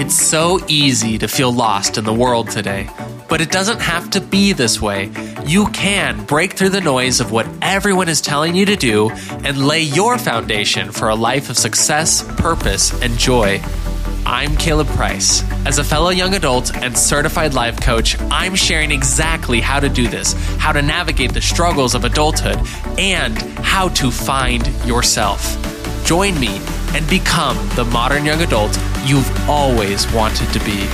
It's so easy to feel lost in the world today, but it doesn't have to be this way. You can break through the noise of what everyone is telling you to do and lay your foundation for a life of success, purpose, and joy. I'm Caleb Price. As a fellow young adult and certified life coach, I'm sharing exactly how to do this, how to navigate the struggles of adulthood, and how to find yourself. Join me and become the modern young adult you've always wanted to be.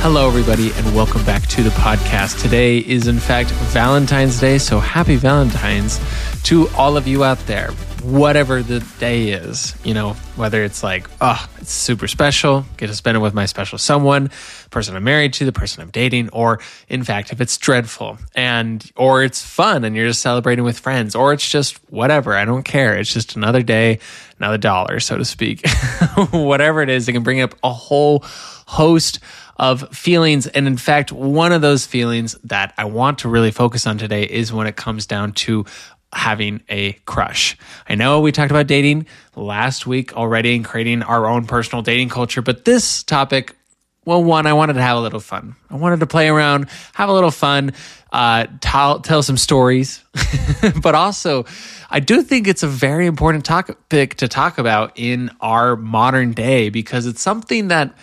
Hello, everybody, and welcome back to the podcast. Today is, in fact, Valentine's Day, so happy Valentine's to all of you out there. Whatever the day is, you know, whether it's like, oh, it's super special, get to spend it with my special someone, person I'm married to, the person I'm dating, or in fact, if it's dreadful and, or it's fun and you're just celebrating with friends, or it's just whatever, I don't care. It's just another day, another dollar, so to speak. whatever it is, it can bring up a whole host of feelings. And in fact, one of those feelings that I want to really focus on today is when it comes down to having a crush. I know we talked about dating last week already and creating our own personal dating culture, but this topic, well, one, I wanted to have a little fun. I wanted to play around, have a little fun, uh, tell, tell some stories, but also I do think it's a very important topic to talk about in our modern day because it's something that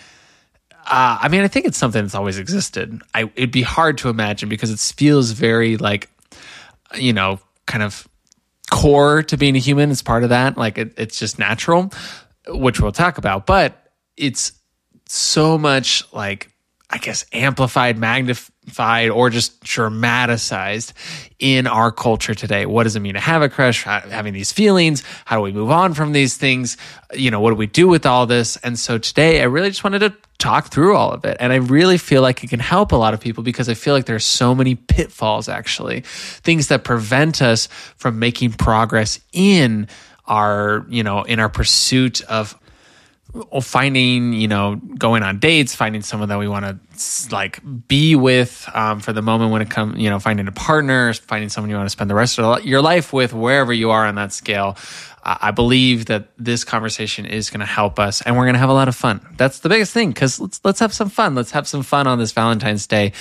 uh, I mean, I think it's something that's always existed. I, it'd be hard to imagine because it feels very like, you know, kind of core to being a human. It's part of that. Like it, it's just natural, which we'll talk about. But it's so much like, I guess, amplified, magnified, or just dramatized in our culture today. What does it mean to have a crush? Having these feelings? How do we move on from these things? You know, what do we do with all this? And so today, I really just wanted to talk through all of it. And I really feel like it can help a lot of people because I feel like there's so many pitfalls, actually, things that prevent us from making progress in our, you know, in our pursuit of finding you know going on dates finding someone that we want to like be with um, for the moment when it comes you know finding a partner finding someone you want to spend the rest of your life with wherever you are on that scale I believe that this conversation is going to help us and we're going to have a lot of fun. That's the biggest thing because let's, let's have some fun. Let's have some fun on this Valentine's Day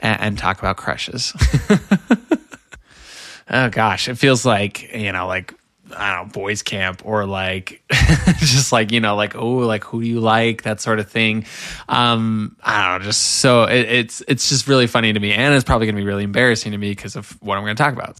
and, and talk about crushes. oh gosh, it feels like, you know, like I don't know, boys camp or like just like, you know, like, oh, like who do you like? That sort of thing. Um, I don't know, just so it, it's it's just really funny to me. And it's probably gonna be really embarrassing to me because of what I'm gonna talk about.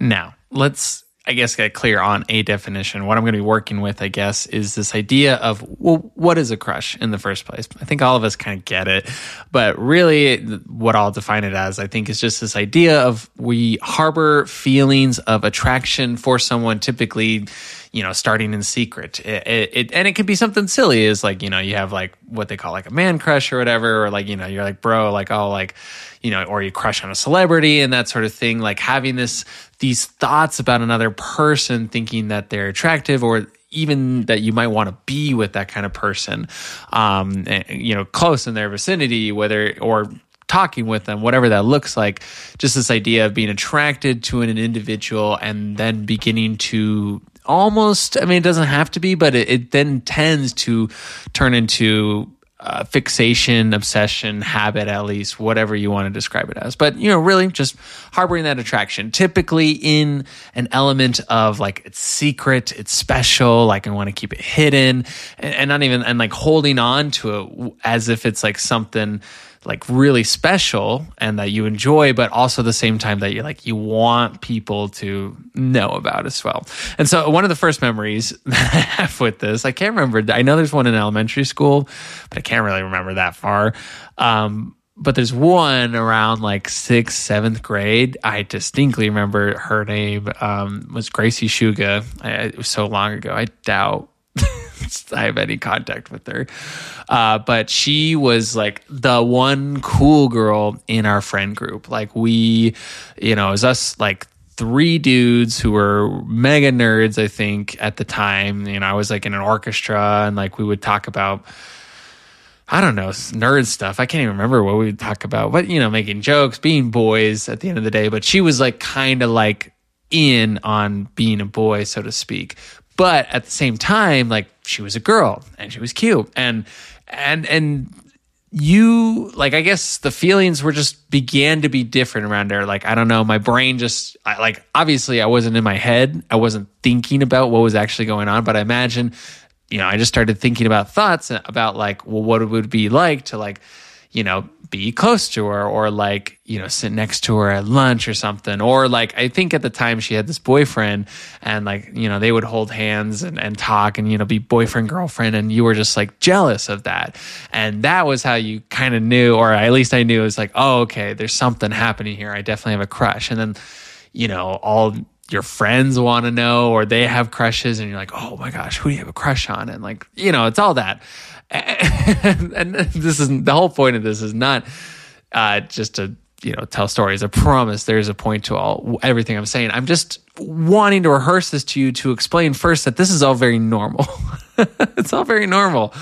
Now, let's I guess, get clear on a definition. What I'm going to be working with, I guess, is this idea of, well, what is a crush in the first place? I think all of us kind of get it. But really, what I'll define it as, I think, is just this idea of we harbor feelings of attraction for someone, typically, you know, starting in secret. It, it, it, and it can be something silly, is like, you know, you have like what they call like a man crush or whatever, or like, you know, you're like, bro, like, oh, like, you know, or you crush on a celebrity and that sort of thing. Like having this, these thoughts about another person, thinking that they're attractive or even that you might want to be with that kind of person, um, eh, you know, close in their vicinity, whether, or talking with them, whatever that looks like. Just this idea of being attracted to an individual and then beginning to almost, I mean, it doesn't have to be, but it, it then tends to turn into uh, fixation, obsession, habit, at least, whatever you want to describe it as. But, you know, really just harboring that attraction, typically in an element of like it's secret, it's special, like I want to keep it hidden, and, and not even, and like holding on to it as if it's like something like really special and that you enjoy, but also the same time that you like you want people to know about as well. And so one of the first memories that I have with this, I can't remember. I know there's one in elementary school, but I can't really remember that far. Um, but there's one around like sixth, seventh grade. I distinctly remember her name um, was Gracie Shuga. I, it was so long ago. I doubt I have any contact with her. Uh, but she was like the one cool girl in our friend group. Like we, you know, it was us like three dudes who were mega nerds, I think, at the time. You know, I was like in an orchestra and like we would talk about I don't know, nerd stuff. I can't even remember what we would talk about, but you know, making jokes, being boys at the end of the day. But she was like kind of like in on being a boy, so to speak. But at the same time, like she was a girl and she was cute. And and and you like i guess the feelings were just began to be different around there like i don't know my brain just I, like obviously i wasn't in my head. I wasn't thinking about what was actually going on but i imagine you know i just started thinking about thoughts about like well what it would be like to like you know be close to her or like you know sit next to her at lunch or something. Or like i think at the time she had this boyfriend and like you know they would hold hands and, and talk and you know be boyfriend girlfriend. And you were just like jealous of that. And that was how you kind of knew or at least i knew it was like oh okay there's something happening here. I definitely have a crush. And then you know all your friends want to know or they have crushes and you're like oh my gosh who do you have a crush on? And like you know it's all that and, this is the whole point of this is not uh, just to you know tell stories. I promise there's a point to all everything I'm saying. I'm just wanting to rehearse this to you to explain first that this is all very normal. it's all very normal,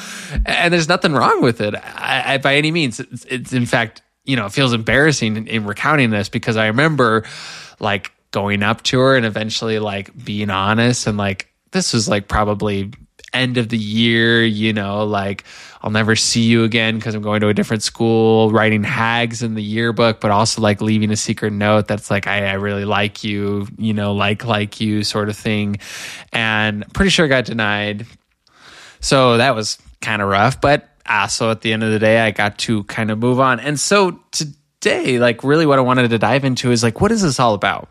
and there's nothing wrong with it I, I, by any means. It's, it's, in fact you know it feels embarrassing in, in recounting this because I remember like going up to her and eventually like being honest and like this was like probably end of the year, you know, like I'll never see you again because I'm going to a different school, writing hags in the yearbook, but also like leaving a secret note that's like, I, I really like you, you know, like, like you sort of thing. And pretty sure I got denied. So that was kind of rough, but ah, also at the end of the day, I got to kind of move on. And so today, like, really what I wanted to dive into is like, what is this all about?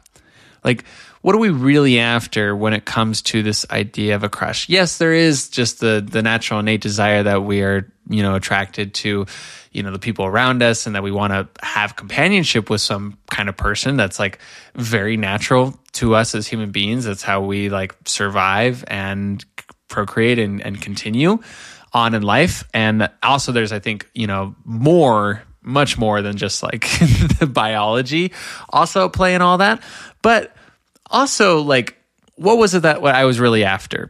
Like, what are we really after when it comes to this idea of a crush? Yes, there is just the the natural innate desire that we are, you know, attracted to, you know, the people around us and that we want to have companionship with some kind of person that's like very natural to us as human beings. That's how we like survive and procreate and, and continue on in life. And also there's I think, you know, more much more than just like the biology also play playing all that. But also like what was it that what I was really after?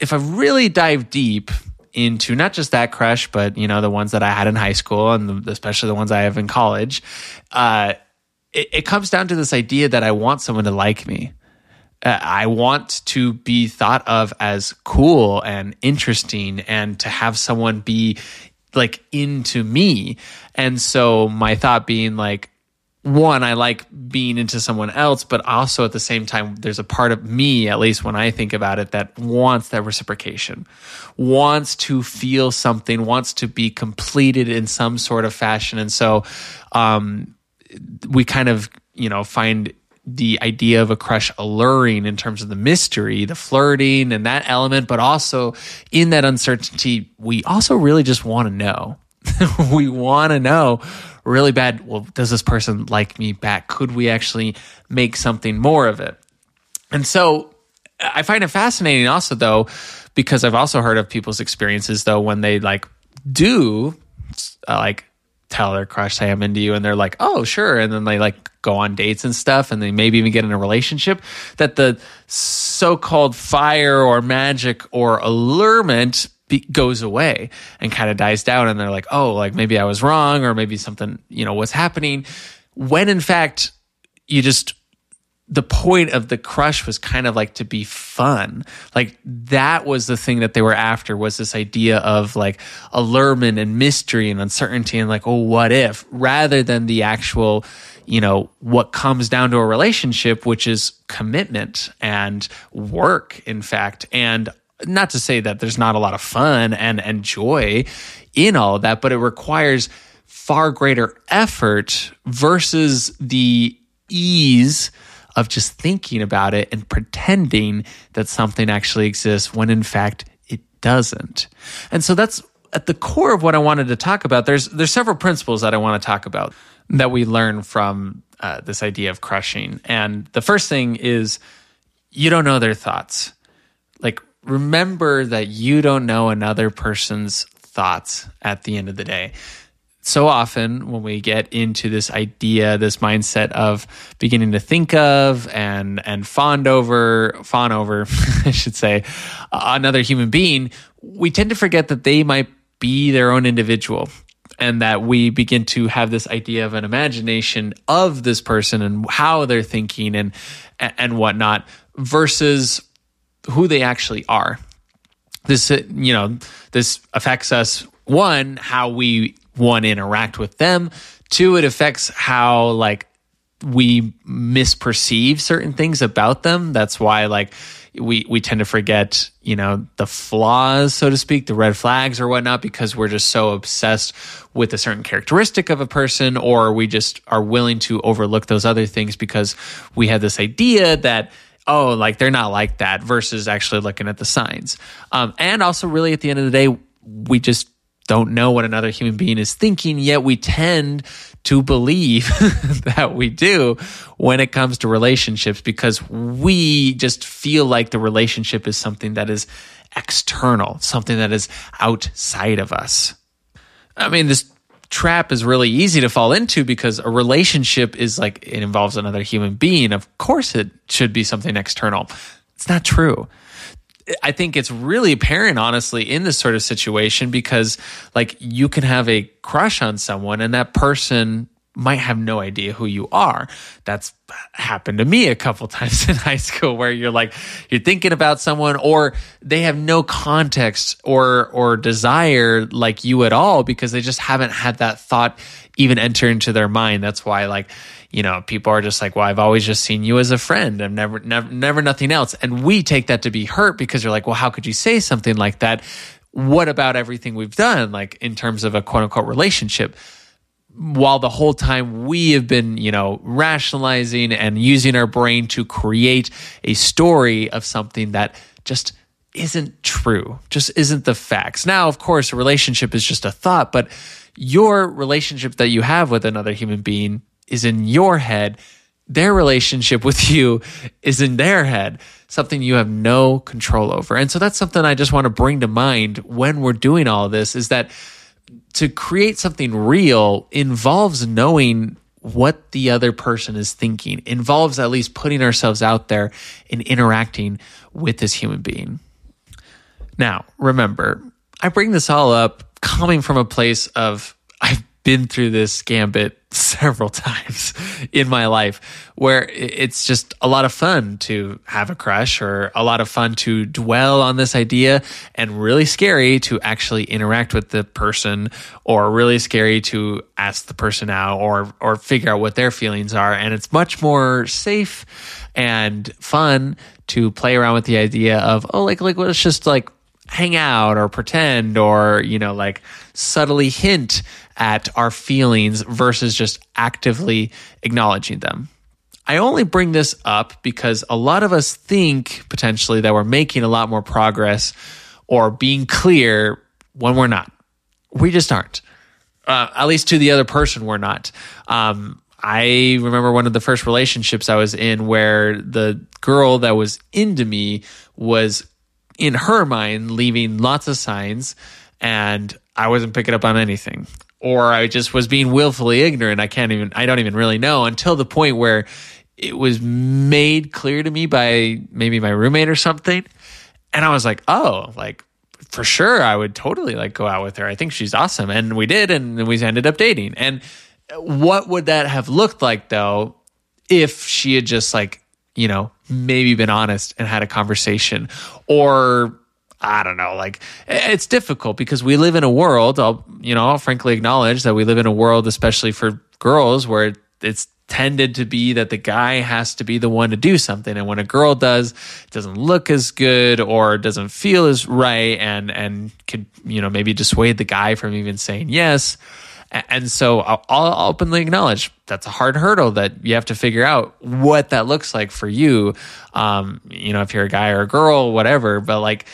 If I really dive deep into not just that crush, but you know the ones that I had in high school and the, especially the ones I have in college, uh, it, it, comes down to this idea that I want someone to like me. Uh, I want to be thought of as cool and interesting, and to have someone be like into me. And so my thought being like, one, I like being into someone else, but also at the same time, there's a part of me, at least when I think about it, that wants that reciprocation, wants to feel something, wants to be completed in some sort of fashion. And so, um, we kind of, you know, find the idea of a crush alluring in terms of the mystery, the flirting and that element, but also in that uncertainty, we also really just want to know. we want to know really bad. Well, does this person like me back? Could we actually make something more of it? And so I find it fascinating also, though, because I've also heard of people's experiences, though, when they like do uh, like tell their crush, I'm into you. And they're like, oh, sure. And then they like go on dates and stuff. And they maybe even get in a relationship that the so called fire or magic or allurement be, goes away and kind of dies down and they're like oh like maybe i was wrong or maybe something you know was happening. When in fact you just the point of the crush was kind of like to be fun. Like that was the thing that they were after was this idea of like allurement and mystery and uncertainty and like oh what if? Rather than the actual you know what comes down to a relationship which is commitment and work in fact and not to say that there's not a lot of fun and, and joy in all of that, but it requires far greater effort versus the ease of just thinking about it and pretending that something actually exists when in fact it doesn't. And so that's at the core of what I wanted to talk about. There's there's several principles that I want to talk about that we learn from uh, this idea of crushing. And the first thing is you don't know their thoughts. Like remember that you don't know another person's thoughts at the end of the day. So often, when we get into this idea, this mindset of beginning to think of and and fond over, fawn over, I should say, uh, another human being, we tend to forget that they might be their own individual and that we begin to have this idea of an imagination of this person and how they're thinking and and whatnot versus who they actually are. This, uh, you know, this affects us one, how we one interact with them. Two, it affects how like we misperceive certain things about them. That's why like we we tend to forget, you know, the flaws, so to speak, the red flags or whatnot, because we're just so obsessed with a certain characteristic of a person, or we just are willing to overlook those other things because we have this idea that oh, like they're not like that, versus actually looking at the signs. Um, and also, really, at the end of the day, we just don't know what another human being is thinking, yet we tend to believe that we do when it comes to relationships because we just feel like the relationship is something that is external, something that is outside of us. I mean, this trap is really easy to fall into because a relationship is like it involves another human being. Of course, it should be something external. It's not true. I think it's really apparent, honestly, in this sort of situation because, like, you can have a crush on someone and that person might have no idea who you are. That's happened to me a couple times in high school where you're like you're thinking about someone or they have no context or or desire like you at all because they just haven't had that thought even enter into their mind. That's why like you know, people are just like, well, I've always just seen you as a friend. I've never, never, never nothing else. And we take that to be hurt because you're like, well, how could you say something like that? What about everything we've done, like in terms of a quote unquote relationship? While the whole time we have been, you know, rationalizing and using our brain to create a story of something that just isn't true, just isn't the facts. Now, of course, a relationship is just a thought, but your relationship that you have with another human being is in your head. Their relationship with you is in their head, something you have no control over. And so that's something I just want to bring to mind when we're doing all this is that to create something real involves knowing what the other person is thinking, involves at least putting ourselves out there and interacting with this human being. Now, remember, I bring this all up coming from a place of I've been through this gambit several times in my life where it's just a lot of fun to have a crush or a lot of fun to dwell on this idea and really scary to actually interact with the person or really scary to ask the person out or or figure out what their feelings are. And it's much more safe and fun to play around with the idea of oh like like let's just like hang out or pretend or you know like subtly hint at our feelings versus just actively acknowledging them. I only bring this up because a lot of us think potentially that we're making a lot more progress or being clear when we're not. We just aren't. Uh, at least to the other person, we're not. Um, I remember one of the first relationships I was in where the girl that was into me was, in her mind, leaving lots of signs, and I wasn't picking up on anything or I just was being willfully ignorant. I can't even, I don't even really know until the point where it was made clear to me by maybe my roommate or something. And I was like, oh, like for sure, I would totally like go out with her. I think she's awesome. And we did. And we ended up dating. And what would that have looked like though if she had just like, you know, maybe been honest and had a conversation or I don't know, like it's difficult because we live in a world, I'll, you know, I'll frankly acknowledge that we live in a world, especially for girls, where it's tended to be that the guy has to be the one to do something. And when a girl does, it doesn't look as good or doesn't feel as right and, and could, you know, maybe dissuade the guy from even saying yes. And so I'll, openly acknowledge that's a hard hurdle that you have to figure out what that looks like for you. Um, you know, if you're a guy or a girl, whatever, but like,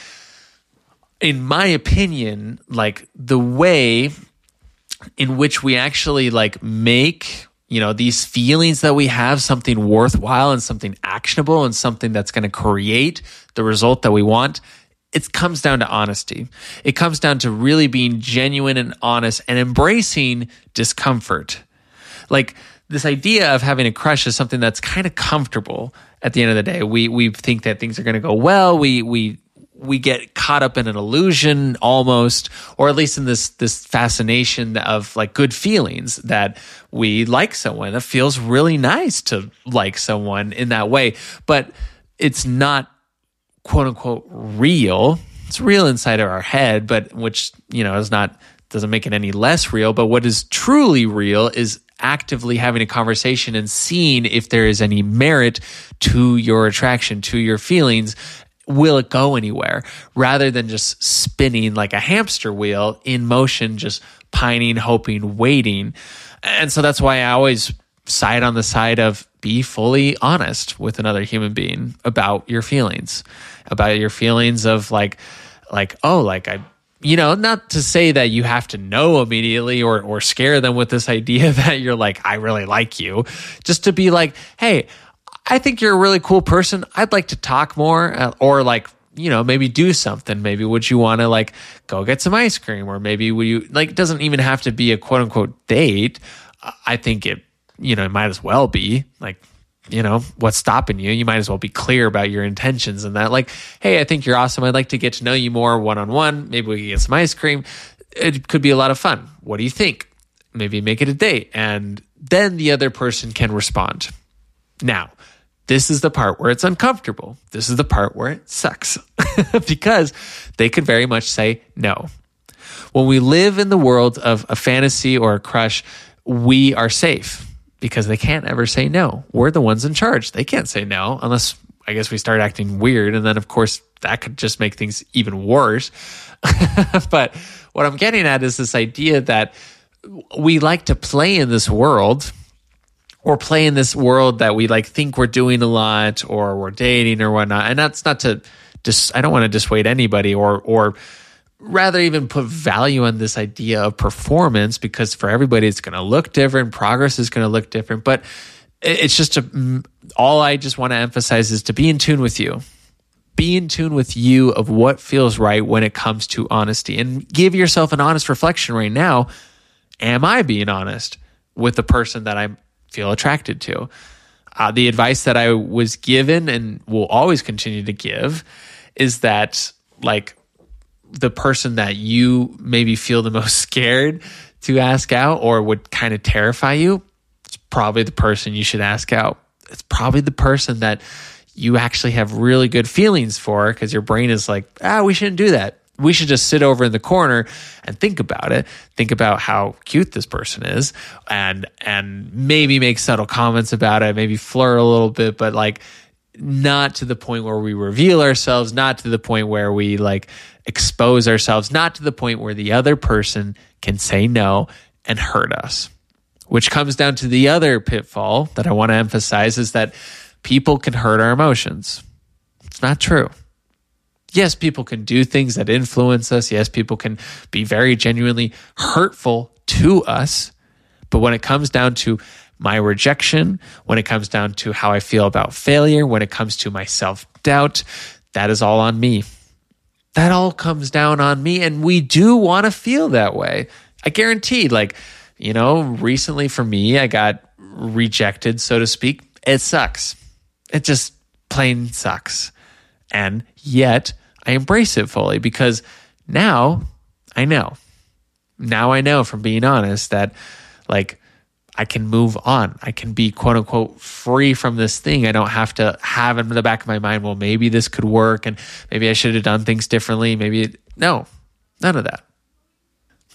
in my opinion, like the way in which we actually like make you know these feelings that we have something worthwhile and something actionable and something that's going to create the result that we want it comes down to honesty. It comes down to really being genuine and honest and embracing discomfort. Like this idea of having a crush is something that's kind of comfortable at the end of the day. We we think that things are going to go well. We we we get caught up in an illusion almost or at least in this this fascination of like good feelings that we like someone it feels really nice to like someone in that way but it's not quote unquote real. It's real inside of our head, but which, you know, is not, doesn't make it any less real. But what is truly real is actively having a conversation and seeing if there is any merit to your attraction, to your feelings. Will it go anywhere rather than just spinning like a hamster wheel in motion, just pining, hoping, waiting? And so that's why I always side on the side of be fully honest with another human being about your feelings, about your feelings of like, like, oh, like I you know, not to say that you have to know immediately or or scare them with this idea that you're like, I really like you. Just to be like, hey, I think you're a really cool person. I'd like to talk more, uh, or like, you know, maybe do something. Maybe would you want to like go get some ice cream, or maybe would you like? It doesn't even have to be a quote unquote date. I think it, you know, it might as well be like you know what's stopping you you might as well be clear about your intentions and that like hey i think you're awesome i'd like to get to know you more one-on-one maybe we can get some ice cream it could be a lot of fun what do you think maybe make it a date and then the other person can respond now this is the part where it's uncomfortable this is the part where it sucks because they could very much say no when we live in the world of a fantasy or a crush we are safe because they can't ever say no. We're the ones in charge. They can't say no unless I guess we start acting weird. And then, of course, that could just make things even worse. but what I'm getting at is this idea that we like to play in this world or play in this world that we like think we're doing a lot or we're dating or whatnot. And that's not to just, I don't want to dissuade anybody or, or, rather even put value on this idea of performance because for everybody it's going to look different progress is going to look different. But it's just a, all i just want to emphasize is to be in tune with you. Be in tune with you of what feels right when it comes to honesty. And give yourself an honest reflection right now. Am i being honest with the person that i feel attracted to uh, the advice that i was given and will always continue to give is that like the person that you maybe feel the most scared to ask out or would kind of terrify you, it's probably the person you should ask out. It's probably the person that you actually have really good feelings for because your brain is like, ah, we shouldn't do that. We should just sit over in the corner and think about it. Think about how cute this person is and and maybe make subtle comments about it, maybe flirt a little bit, but like not to the point where we reveal ourselves, not to the point where we like expose ourselves, not to the point where the other person can say no and hurt us. Which comes down to the other pitfall that I want to emphasize is that people can hurt our emotions. It's not true. Yes, people can do things that influence us. Yes, people can be very genuinely hurtful to us. But when it comes down to my rejection, when it comes down to how I feel about failure, when it comes to my self doubt, that is all on me that all comes down on me. And we do want to feel that way. I guarantee, like, you know, recently for me, I got rejected, so to speak. It sucks. It just plain sucks. And yet I embrace it fully because now I know. Now I know from being honest that, like, I can move on. I can be quote unquote free from this thing. I don't have to have in the back of my mind, well, maybe this could work and maybe I should have done things differently. Maybe, it, no, none of that.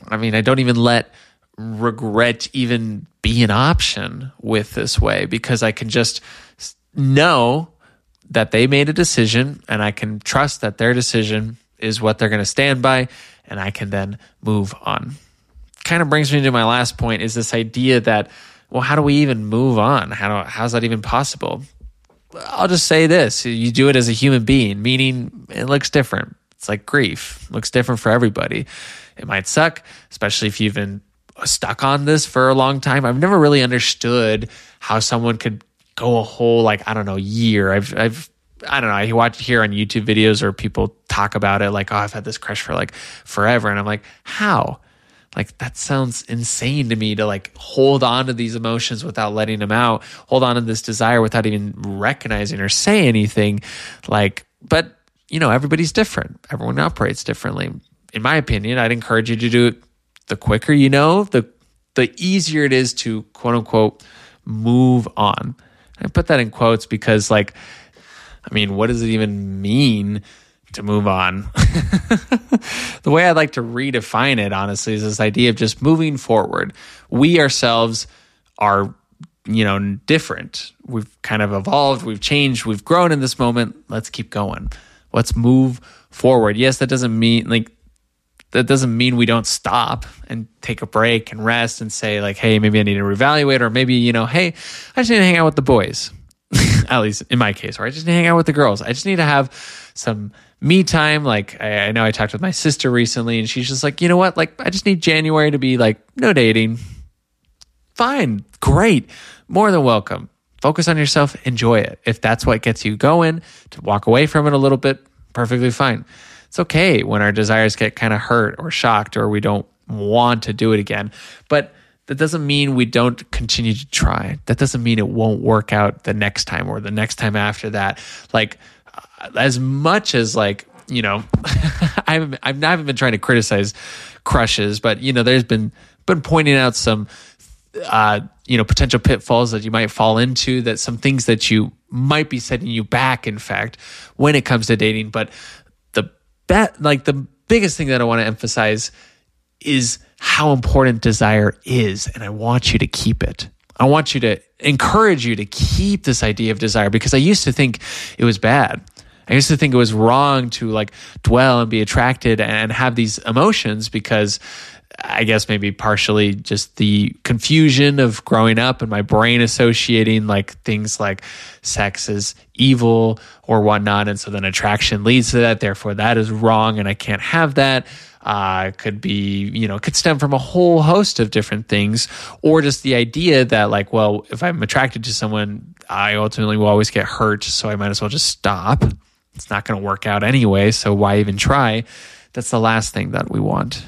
I mean, I don't even let regret even be an option with this way because I can just know that they made a decision and I can trust that their decision is what they're going to stand by and I can then move on kind of brings me to my last point is this idea that, well, how do we even move on? How do, how's that even possible? I'll just say this you do it as a human being, meaning it looks different. It's like grief, it looks different for everybody. It might suck, especially if you've been stuck on this for a long time. I've never really understood how someone could go a whole, like, I don't know, year. I've, I've, I don't know. I watch here on YouTube videos or people talk about it like, oh, I've had this crush for like forever. And I'm like, how? like that sounds insane to me to like hold on to these emotions without letting them out hold on to this desire without even recognizing or say anything like but you know everybody's different everyone operates differently in my opinion i'd encourage you to do it the quicker you know the the easier it is to quote unquote move on i put that in quotes because like I mean, what does it even mean to move on? the way I'd like to redefine it, honestly, is this idea of just moving forward. We ourselves are, you know, different. We've kind of evolved, we've changed, we've grown in this moment. Let's keep going. Let's move forward. Yes, that doesn't mean like that doesn't mean we don't stop and take a break and rest and say like, hey, maybe I need to reevaluate, or maybe you know, hey, I just need to hang out with the boys. At least in my case, or I just need to hang out with the girls. I just need to have some me time. Like I, I know I talked with my sister recently, and she's just like, you know what? Like I just need January to be like no dating. Fine, great, more than welcome. Focus on yourself, enjoy it. If that's what gets you going, to walk away from it a little bit, perfectly fine it's okay when our desires get kind of hurt or shocked or we don't want to do it again. But that doesn't mean we don't continue to try. That doesn't mean it won't work out the next time or the next time after that. Like uh, as much as like, you know, I've I've not been trying to criticize crushes, but you know, there's been been pointing out some uh, you know, potential pitfalls that you might fall into, that some things that you might be setting you back, in fact, when it comes to dating. But that like the biggest thing that I want to emphasize is how important desire is and I want you to keep it. I want you to encourage you to keep this idea of desire because I used to think it was bad. I used to think it was wrong to like dwell and be attracted and have these emotions because I guess maybe partially just the confusion of growing up and my brain associating like things like sex as evil or whatnot. And so then attraction leads to that. Therefore, that is wrong and I can't have that. Uh, could be, you know, could stem from a whole host of different things, or just the idea that, like, well, if I'm attracted to someone, I ultimately will always get hurt. So I might as well just stop. It's not going to work out anyway. So why even try? That's the last thing that we want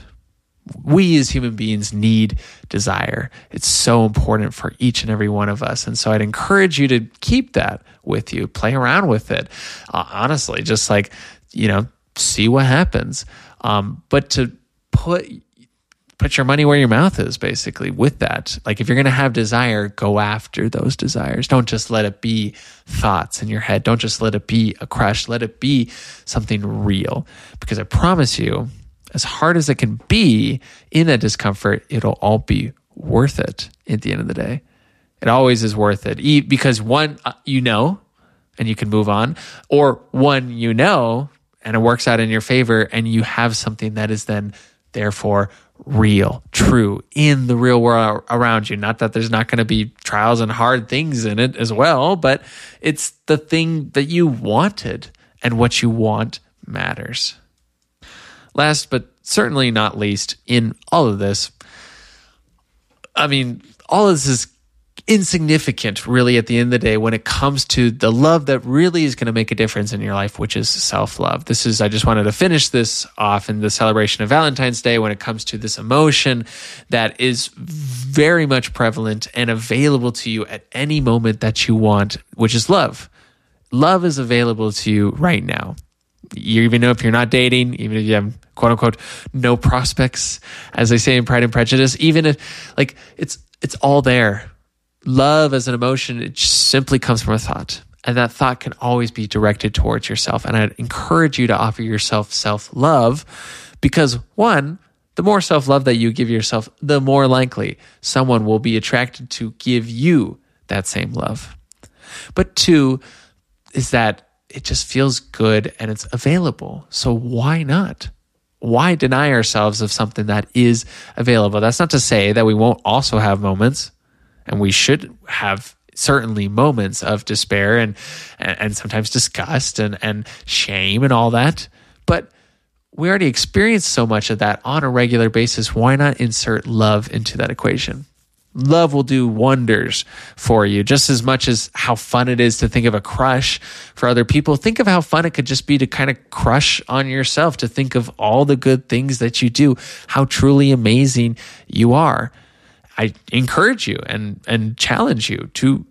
we as human beings need desire. It's so important for each and every one of us. And so I'd encourage you to keep that with you, play around with it. Uh, honestly, just like, you know, see what happens. Um, but to put, put your money where your mouth is basically with that. Like if you're going to have desire, go after those desires. Don't just let it be thoughts in your head. Don't just let it be a crush. Let it be something real because I promise you, as hard as it can be in that discomfort, it'll all be worth it at the end of the day. It always is worth it because one, uh, you know, and you can move on, or one, you know, and it works out in your favor, and you have something that is then therefore real, true in the real world around you. Not that there's not going to be trials and hard things in it as well, but it's the thing that you wanted, and what you want matters. Last but certainly not least, in all of this, I mean, all of this is insignificant really at the end of the day when it comes to the love that really is going to make a difference in your life which is self-love. This is i just wanted to finish this off in the celebration of valentine's day when it comes to this emotion that is very much prevalent and available to you at any moment that you want which is love. Love is available to you right now. You even know if you're not dating, even if you have quote unquote no prospects, as they say in Pride and Prejudice, even if like it's it's all there. Love as an emotion, it simply comes from a thought. And that thought can always be directed towards yourself. And I'd encourage you to offer yourself self love because one, the more self love that you give yourself, the more likely someone will be attracted to give you that same love. But two, is that it just feels good and it's available. So why not? Why deny ourselves of something that is available? That's not to say that we won't also have moments, and we should have certainly moments of despair and and, and sometimes disgust and and shame and all that. But we already experience so much of that on a regular basis. Why not insert love into that equation? Love will do wonders for you, just as much as how fun it is to think of a crush for other people. Think of how fun it could just be to kind of crush on yourself, to think of all the good things that you do, how truly amazing you are. I encourage you and, and challenge you to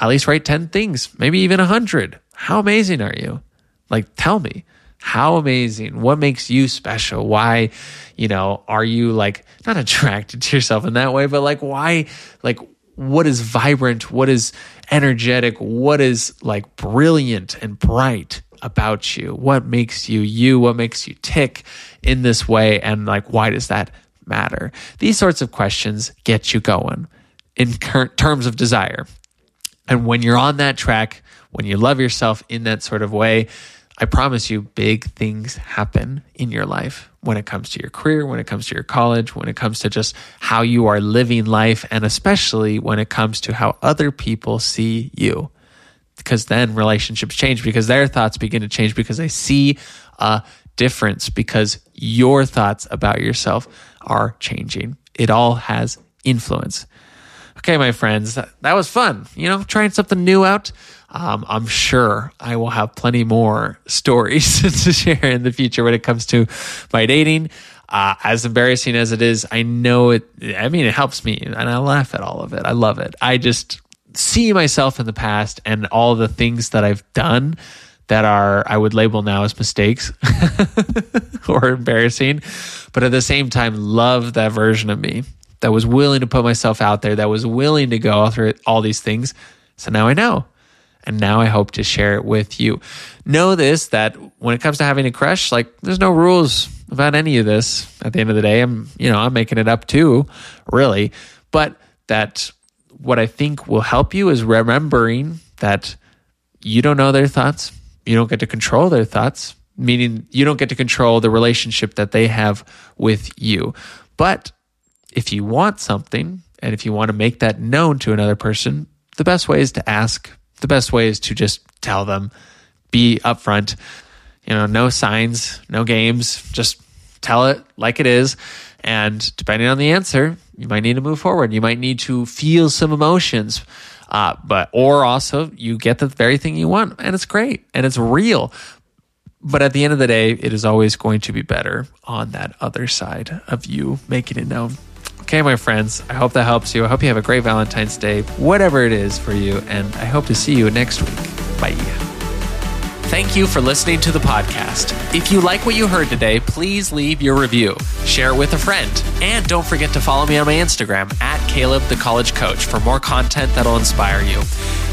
at least write 10 things, maybe even 100. How amazing are you? Like, tell me. How amazing. What makes you special? Why, you know, are you like not attracted to yourself in that way, but like why like what is vibrant, what is energetic, what is like brilliant and bright about you? What makes you you? What makes you tick in this way? And like, why does that matter? These sorts of questions get you going in terms of desire. And when you're on that track, when you love yourself in that sort of way, I promise you, big things happen in your life when it comes to your career, when it comes to your college, when it comes to just how you are living life, and especially when it comes to how other people see you. Because then relationships change because their thoughts begin to change because they see a difference because your thoughts about yourself are changing. It all has influence. Okay, my friends, that, that was fun. You know, trying something new out. Um, I'm sure I will have plenty more stories to share in the future when it comes to my dating. Uh, as embarrassing as it is, I know it. I mean, it helps me, and I laugh at all of it. I love it. I just see myself in the past and all the things that I've done that are I would label now as mistakes or embarrassing, but at the same time, love that version of me that was willing to put myself out there, that was willing to go through all these things. So now I know. And now I hope to share it with you. Know this that when it comes to having a crush, like there's no rules about any of this. At the end of the day, I'm, you know, I'm making it up too, really. But that what I think will help you is remembering that you don't know their thoughts. You don't get to control their thoughts, meaning you don't get to control the relationship that they have with you. But if you want something and if you want to make that known to another person, the best way is to ask the best way is to just tell them, be upfront, you know, no signs, no games, just tell it like it is. And depending on the answer, you might need to move forward. You might need to feel some emotions. Uh, but or also you get the very thing you want and it's great and it's real but at the end of the day it is always going to be better on that other side of you making it known Okay, my friends, I hope that helps you. I hope you have a great Valentine's Day, whatever it is for you, and I hope to see you next week. Bye. Thank you for listening to the podcast. If you like what you heard today, please leave your review, share it with a friend, and don't forget to follow me on my Instagram at Caleb the College Coach for more content that'll inspire you.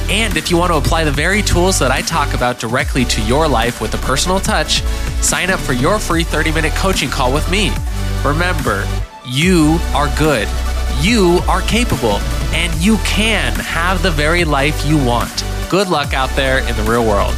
And if you want to apply the very tools that I talk about directly to your life with a personal touch, sign up for your free 30 minute coaching call with me. Remember, you are good. You are capable. And you can have the very life you want. Good luck out there in the real world.